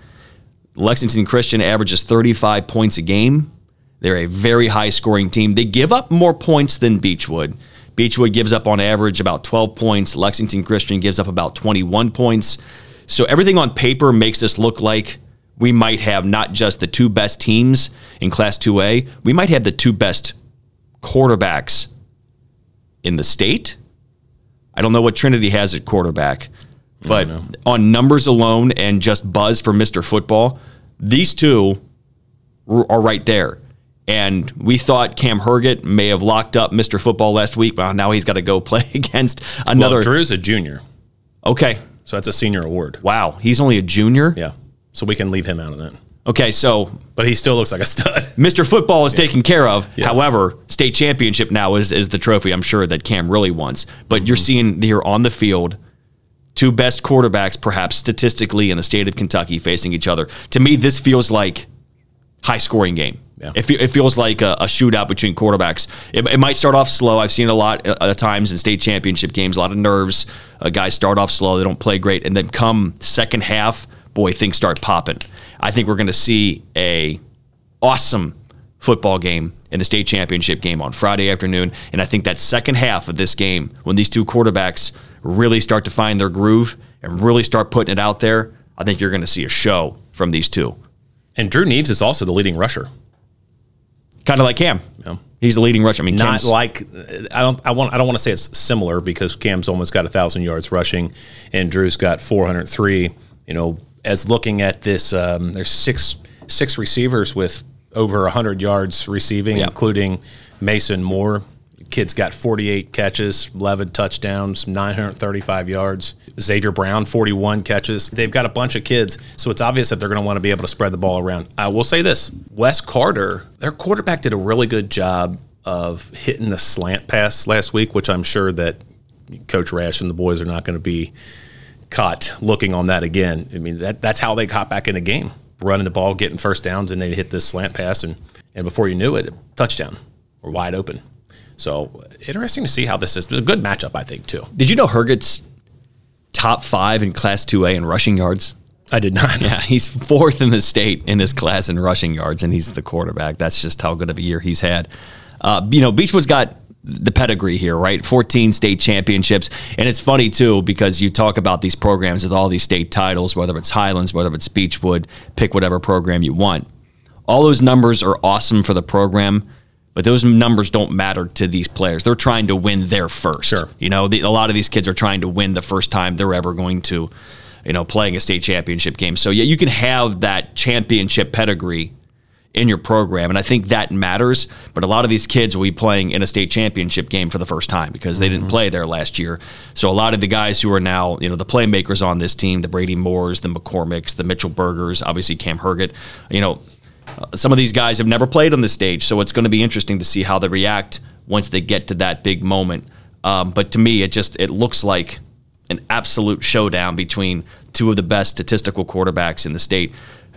Lexington Christian averages 35 points a game. They're a very high scoring team. They give up more points than Beechwood. Beechwood gives up on average about 12 points. Lexington Christian gives up about 21 points. So everything on paper makes this look like we might have not just the two best teams in Class 2A, we might have the two best quarterbacks in the state. I don't know what Trinity has at quarterback, but on numbers alone and just buzz for Mr. Football, these two are right there. And we thought Cam Herget may have locked up Mr. Football last week, but now he's got to go [laughs] play against another. Well, Drew's a junior, okay. so that's a senior award. Wow. He's only a junior? Yeah, so we can leave him out of that. Okay. So But he still looks like a stud. [laughs] Mr. Football is taken care of. Yes. However, state championship now is, is the trophy I'm sure that Cam really wants. But you're seeing here on the field two best quarterbacks, perhaps statistically, in the state of Kentucky facing each other. To me, this feels like high scoring game. Yeah. It, it feels like a, a shootout between quarterbacks. It, it might start off slow. I've seen a lot uh, of times in state championship games, a lot of nerves. Uh, guys start off slow, they don't play great, and then come second half, boy, things start popping. I think we're going to see a awesome football game in the state championship game on Friday afternoon, and I think that second half of this game, when these two quarterbacks really start to find their groove and really start putting it out there, I think you're going to see a show from these two. And Drew Neves is also the leading rusher. Kind of like Cam. Yeah. He's the leading rusher. I mean, Not Cam's, like I don't I want I don't want to say it's similar because Cam's almost got a thousand yards rushing, and Drew's got 403. You know, as looking at this, um, there's six six receivers with over 100 yards receiving, Yeah. including Mason Moore. Kid's got 48 catches, 11 touchdowns, 935 yards. Xavier Brown, 41 catches. They've got a bunch of kids, so it's obvious that they're going to want to be able to spread the ball around. I will say this West Carter, their quarterback, did a really good job of hitting the slant pass last week, which I'm sure that Coach Rash and the boys are not going to be caught looking on that again. I mean, that that's how they got back in the game, running the ball, getting first downs, and they hit this slant pass, and and before you knew it, touchdown or wide open. So interesting to see how this is. It's a good matchup, I think, too. Did you know Herget's top five in Class 2A in rushing yards? I did not. Yeah, he's fourth in the state in his class in rushing yards, and he's the quarterback. That's just how good of a year he's had. Uh, you know, Beechwood's got the pedigree here, right? 14 state championships. And it's funny, too, because you talk about these programs with all these state titles, whether it's Highlands, whether it's Beechwood, pick whatever program you want. All those numbers are awesome for the program, but those numbers don't matter to these players. They're trying to win their first. Sure. You know, the, a lot of these kids are trying to win the first time they're ever going to, you know, playing a state championship game. So yeah, you can have that championship pedigree in your program, and I think that matters. But a lot of these kids will be playing in a state championship game for the first time because they didn't play there last year. So a lot of the guys who are now, you know, the playmakers on this team, the Brady Moores, the McCormicks, the Mitchell Burgers, obviously Cam Herget, you know, uh, some of these guys have never played on the stage, so it's going to be interesting to see how they react once they get to that big moment. Um, but to me, it just it looks like an absolute showdown between two of the best statistical quarterbacks in the state,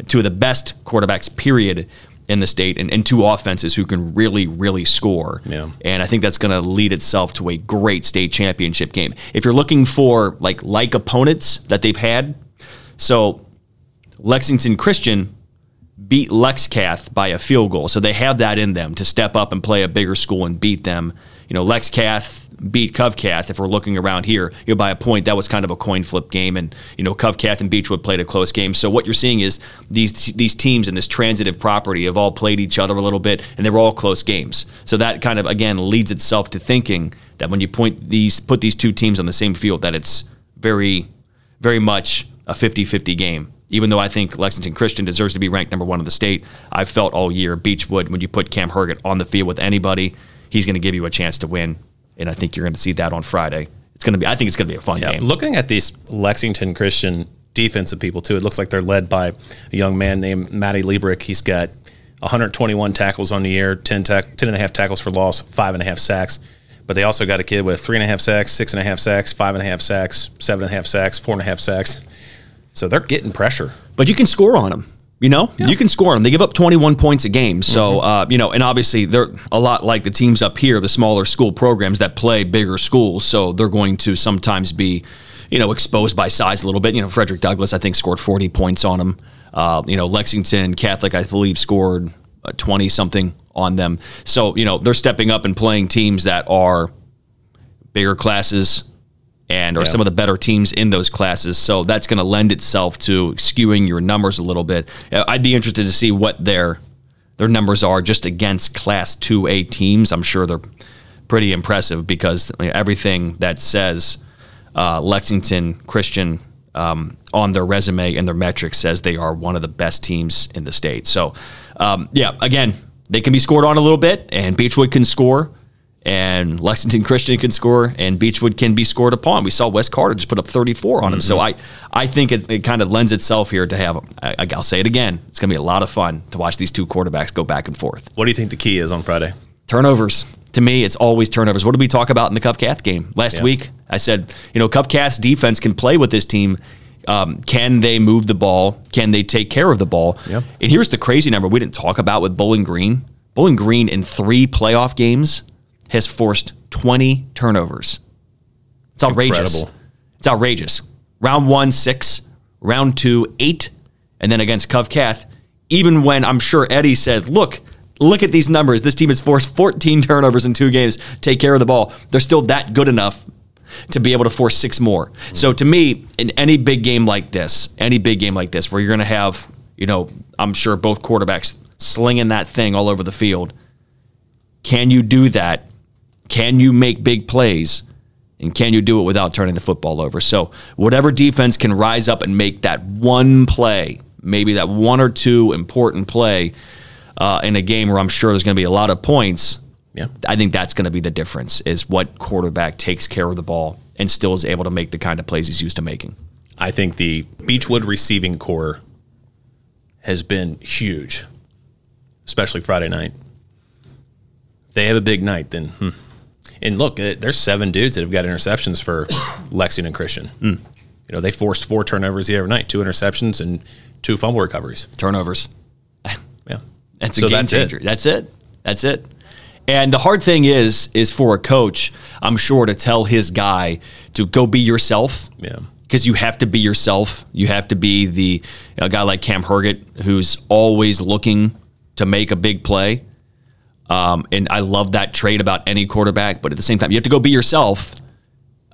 two of the best quarterbacks, period, in the state, and, and two offenses who can really, really score. Yeah. And I think that's going to lead itself to a great state championship game. If you're looking for like like opponents that they've had, so Lexington Christian beat Lexcath by a field goal. So they have that in them to step up and play a bigger school and beat them. You know, Lex Cath beat Covcath. If we're looking around here, you know, by a point, that was kind of a coin flip game, and you know, Covcath and Beechwood played a close game. So what you're seeing is these these teams in this transitive property have all played each other a little bit, and they were all close games. So that kind of again leads itself to thinking that when you point these put these two teams on the same field, that it's very, very much a 50-50 game even though I think Lexington Christian deserves to be ranked number one in the state, I've felt all year Beechwood, when you put Cam Herget on the field with anybody, he's going to give you a chance to win. And I think you're going to see that on Friday. It's going to be, I think it's going to be a fun Yeah, game. looking at these Lexington Christian defensive people too, it looks like they're led by a young man named Matty Liebrick. He's got 121 tackles on the year, 10, tack 10 and a half tackles for loss, five and a half sacks. But they also got a kid with three and a half sacks, six and a half sacks, five and a half sacks, seven and a half sacks, four and a half sacks. So they're getting pressure. But you can score on them. You know, you can score them. They give up 21 points a game. So, uh, you know, and obviously they're a lot like the teams up here, the smaller school programs that play bigger schools. So they're going to sometimes be, you know, exposed by size a little bit. You know, Frederick Douglass, I think, scored 40 points on them. Uh, you know, Lexington Catholic, I believe, scored twenty something on them. So you know they're stepping up and playing teams that are bigger classes and are Yeah. some of the better teams in those classes. So that's going to lend itself to skewing your numbers a little bit. Uh, I'd be interested to see what their their numbers are just against Class 2A teams. I'm sure they're pretty impressive because everything that says uh, Lexington Christian um, on their resume and their metrics says they are one of the best teams in the state. So, um, yeah, again, they can be scored on a little bit, and Beechwood can score, and Lexington Christian can score, and Beechwood can be scored upon. We saw West Carter just put up 34 on them. So I, I think it, it kind of lends itself here to have. I, I'll say it again. It's going to be a lot of fun to watch these two quarterbacks go back and forth What do you think the key is on Friday? turnovers. To me, it's always turnovers. What did we talk about in the Covcath game last Yeah. week? I said, you know, Covcath's defense can play with this team. Um, can they move the ball? Can they take care of the ball? Yep. And here's the crazy number we didn't talk about with Bowling Green. Bowling Green in three playoff games has forced 20 turnovers. It's outrageous. Incredible. It's outrageous. Round one, six. Round two, eight. And then against Cov Cath, even when I'm sure Eddie said, look, look at these numbers. This team has forced 14 turnovers in two games. Take care of the ball. They're still that good enough to be able to force six more. So to me, in any big game like this, any big game like this, where you're going to have, you know, I'm sure both quarterbacks slinging that thing all over the field, can you do that? Can you make big plays? And can you do it without turning the football over? So, whatever defense can rise up and make that one play, maybe that one or two important play uh, in a game where I'm sure there's going to be a lot of points, Yeah. I think that's going to be the difference is what quarterback takes care of the ball and still is able to make the kind of plays he's used to making. I think the Beechwood receiving corps has been huge, especially Friday night. They have a big night, then. Hmm. And look, uh, there's seven dudes that have got interceptions for [coughs] Lexington Christian. You know, they forced four turnovers the other night, two interceptions and two fumble recoveries. Turnovers. [laughs] Yeah, That's a So game that's it. changer. That's it. That's it. And the hard thing is, is for a coach, I'm sure, to tell his guy to go be yourself. Yeah. Because you have to be yourself. You have to be the a guy like Cam Herget, who's always looking to make a big play. Um, and I love that trait about any quarterback. But at the same time, you have to go be yourself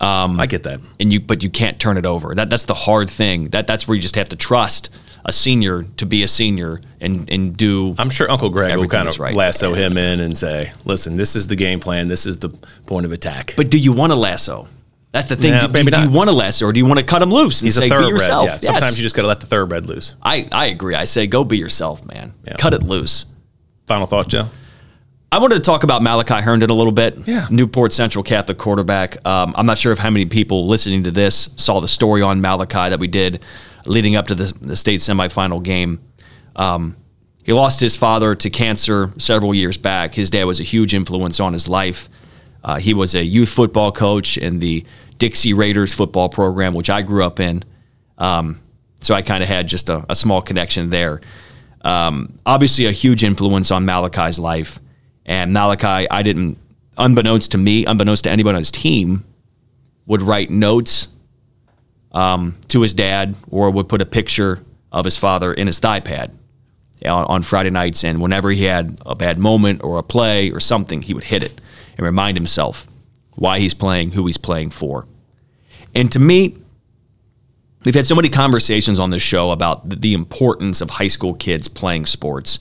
I get that. and you but you can't turn it over. That that's the hard thing. That that's where you just have to trust a senior to be a senior and and do. I'm sure Uncle Greg will kind of right. lasso him in and say, "Listen, this is the game plan. This is the point of attack." But do you want to lasso? That's the thing. Do, maybe do you want to lasso, or do you want to cut him loose and He's say a be yourself? Yeah. Sometimes Yes. you just got to let the thoroughbred loose. I I agree. I say go be yourself, man. Yeah. Cut it loose. Final thought, Joe. I wanted to talk about Malachi Herndon a little bit. Yeah. Newport Central Catholic quarterback. Um, I'm not sure if how many people listening to this saw the story on Malachi that we did leading up to the, the state semifinal game. Um, he lost his father to cancer several years back. His dad was a huge influence on his life. Uh, he was a youth football coach in the Dixie Raiders football program, which I grew up in. Um, so I kind of had just a, a small connection there. Um, obviously, a huge influence on Malachi's life. And Malachi, I didn't, unbeknownst to me, unbeknownst to anybody on his team, would write notes um, to his dad or would put a picture of his father in his thigh pad on, on Friday nights. And whenever he had a bad moment or a play or something, he would hit it and remind himself why he's playing, who he's playing for. And to me, we've had so many conversations on this show about the, the importance of high school kids playing sports.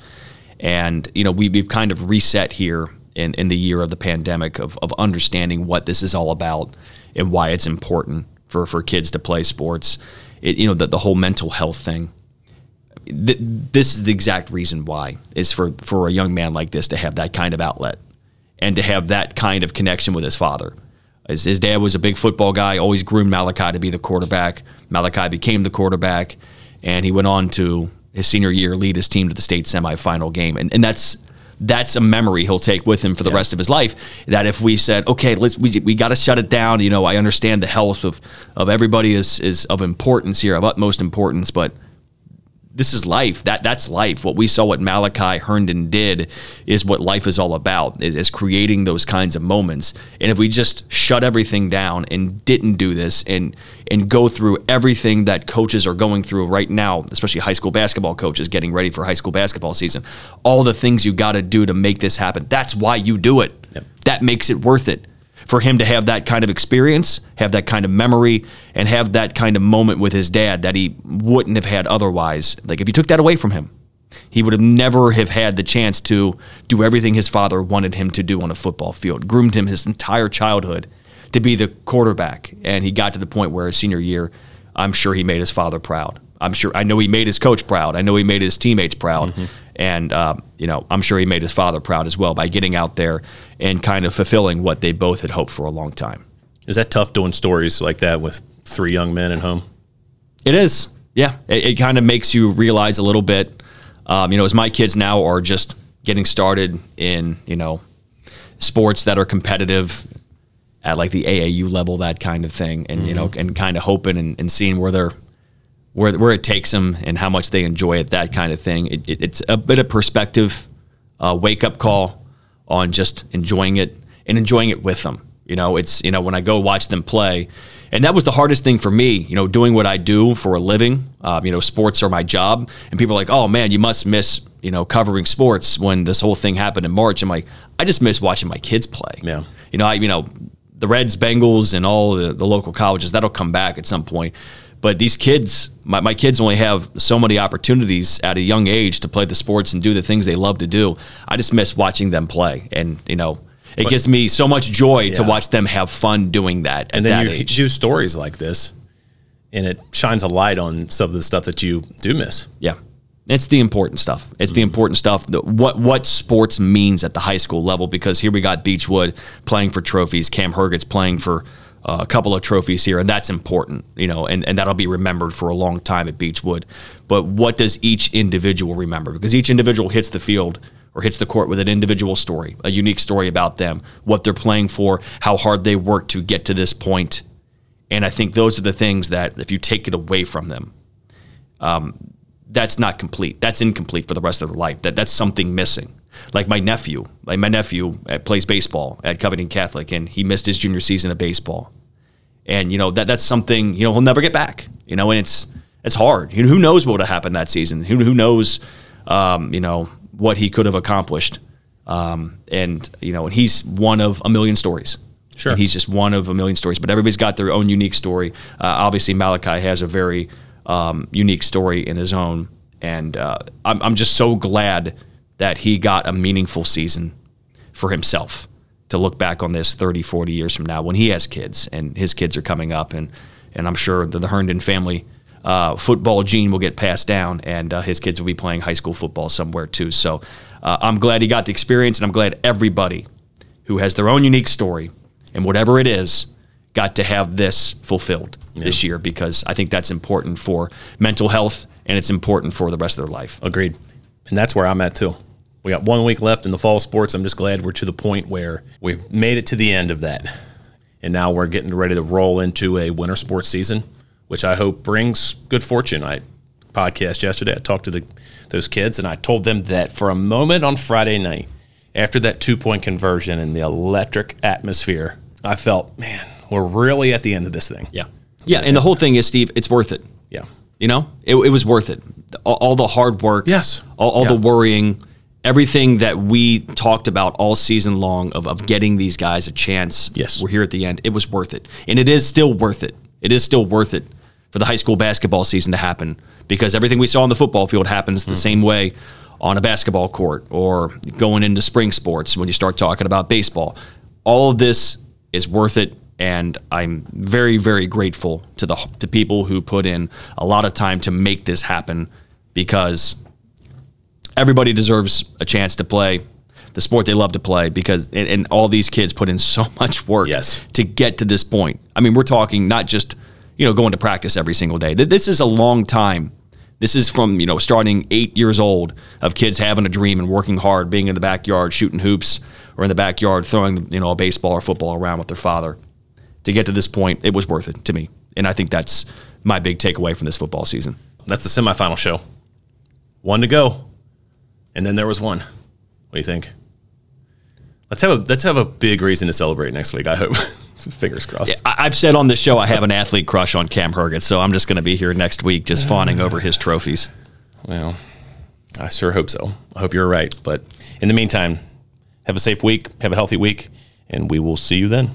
And, you know, we, we've kind of reset here in, in the year of the pandemic of, of understanding what this is all about and why it's important for, for kids to play sports. It, you know, the, the whole mental health thing. Th- this is the exact reason why is for, for a young man like this to have that kind of outlet and to have that kind of connection with his father. His, his dad was a big football guy, always groomed Malachi to be the quarterback. Malachi became the quarterback, and he went on to his senior year lead his team to the state semifinal game. And, and that's that's a memory he'll take with him for the rest of his life. That if we said, okay, let's we, we got to shut it down. You know, I understand the health of of everybody is is of importance here, of utmost importance, but this is life. That that's life. What we saw, what Malachi Herndon did, is what life is all about. Is, is creating those kinds of moments. And if we just shut everything down and didn't do this, and and go through everything that coaches are going through right now, especially high school basketball coaches getting ready for high school basketball season, all the things you got to do to make this happen. That's why you do it. Yep. That makes it worth it for him to have that kind of experience, have that kind of memory, and have that kind of moment with his dad that he wouldn't have had otherwise. Like if you took that away from him, he would have never have had the chance to do everything his father wanted him to do on a football field. Groomed him his entire childhood to be the quarterback, and he got to the point where his senior year, I'm sure he made his father proud. I'm sure I know he made his coach proud. I know he made his teammates proud, mm-hmm. and uh, you know I'm sure he made his father proud as well by getting out there and kind of fulfilling what they both had hoped for a long time. Is that tough doing stories like that with three young men at home? It is. Yeah, it, it kind of makes you realize a little bit. Um, you know, as my kids now are just getting started in you know sports that are competitive at like the AAU level, that kind of thing, and mm-hmm. you know, mm-hmm. and kind of hoping and, and seeing where they're where where it takes them and how much they enjoy it, that kind of thing. It, it, it's a bit of perspective, uh, wake up call on just enjoying it and enjoying it with them. You know, it's you know when I go watch them play, and that was the hardest thing for me. You know, doing what I do for a living. Uh, you know, sports are my job, and people are like, "Oh man, you must miss you know covering sports when this whole thing happened in March." I'm like, I just miss watching my kids play. Yeah. You know, I you know the Reds, Bengals, and all the, the local colleges that'll come back at some point. But these kids, my, my kids only have so many opportunities at a young age to play the sports and do the things they love to do. I just miss watching them play. And, you know, it but, gives me so much joy yeah. to watch them have fun doing that. and then you age. do stories like this, and it shines a light on some of the stuff that you do miss. Yeah. It's the important stuff. It's mm-hmm. the important stuff. what what sports means at the high school level. Because here we got Beechwood playing for trophies. Cam Herget's playing for a couple of trophies here, and that's important, you know, and, and that'll be remembered for a long time at Beechwood. But what does each individual remember? Because each individual hits the field or hits the court with an individual story, a unique story about them, what they're playing for, how hard they worked to get to this point. And I think those are the things that if you take it away from them, um, that's not complete. That's incomplete for the rest of their life. That that's something missing like my nephew, like my nephew uh, plays baseball at Covington Catholic, and he missed his junior season of baseball. And you know that that's something you know he'll never get back. You know, and it's it's hard. You know, who knows what would have happened that season? Who who knows? Um, you know what he could have accomplished. Um, and you know, and he's one of a million stories. Sure, and he's just one of a million stories. But everybody's got their own unique story. Uh, obviously, Malachi has a very um, unique story in his own, and uh, I'm I'm just so glad that he got a meaningful season for himself to look back on this 30, 40 years from now when he has kids and his kids are coming up. And, and I'm sure the, the Herndon family uh, football gene will get passed down and uh, his kids will be playing high school football somewhere too. So uh, I'm glad he got the experience and I'm glad everybody who has their own unique story and whatever it is got to have this fulfilled yeah. this year because I think that's important for mental health and it's important for the rest of their life. Agreed. And that's where I'm at too. We got one week left in the fall sports. I'm just glad we're to the point where we've made it to the end of that. And now we're getting ready to roll into a winter sports season, which I hope brings good fortune. I podcast yesterday. I talked to the those kids and I told them that for a moment on Friday night, after that two point conversion and the electric atmosphere, I felt, man, we're really at the end of this thing. Yeah. Yeah. And the whole thing is, Steve, it's worth it. Yeah. You know, it, it was worth it. All, all, the hard work. Yes. All, all yeah. the worrying everything that we talked about all season long of, of getting these guys a chance. Yes. We're here at the end. It was worth it. And it is still worth it. It is still worth it for the high school basketball season to happen because everything we saw on the football field happens the mm-hmm. same way on a basketball court or going into spring sports when you start talking about baseball. All of this is worth it and I'm very very grateful to the to people who put in a lot of time to make this happen because everybody deserves a chance to play the sport they love to play because and, and, all these kids put in [laughs] so much work yes. to get to this point. I mean, we're talking not just you know going to practice every single day. This is a long time. This is from you know starting eight years old of kids having a dream and working hard, being in the backyard shooting hoops or in the backyard throwing you know a baseball or football around with their father. To get to this point, it was worth it to me, and I think that's my big takeaway from this football season. That's the semifinal show one to go, and then there was one. What do you think? Let's have a let's have a big reason to celebrate next week. I hope. [laughs] Fingers crossed. I- I've said on the show I have an athlete crush on Cam Herget, so I'm just going to be here next week just fawning over his trophies. Well, I sure hope so. I hope you're right. But in the meantime, have a safe week, have a healthy week, and we will see you then.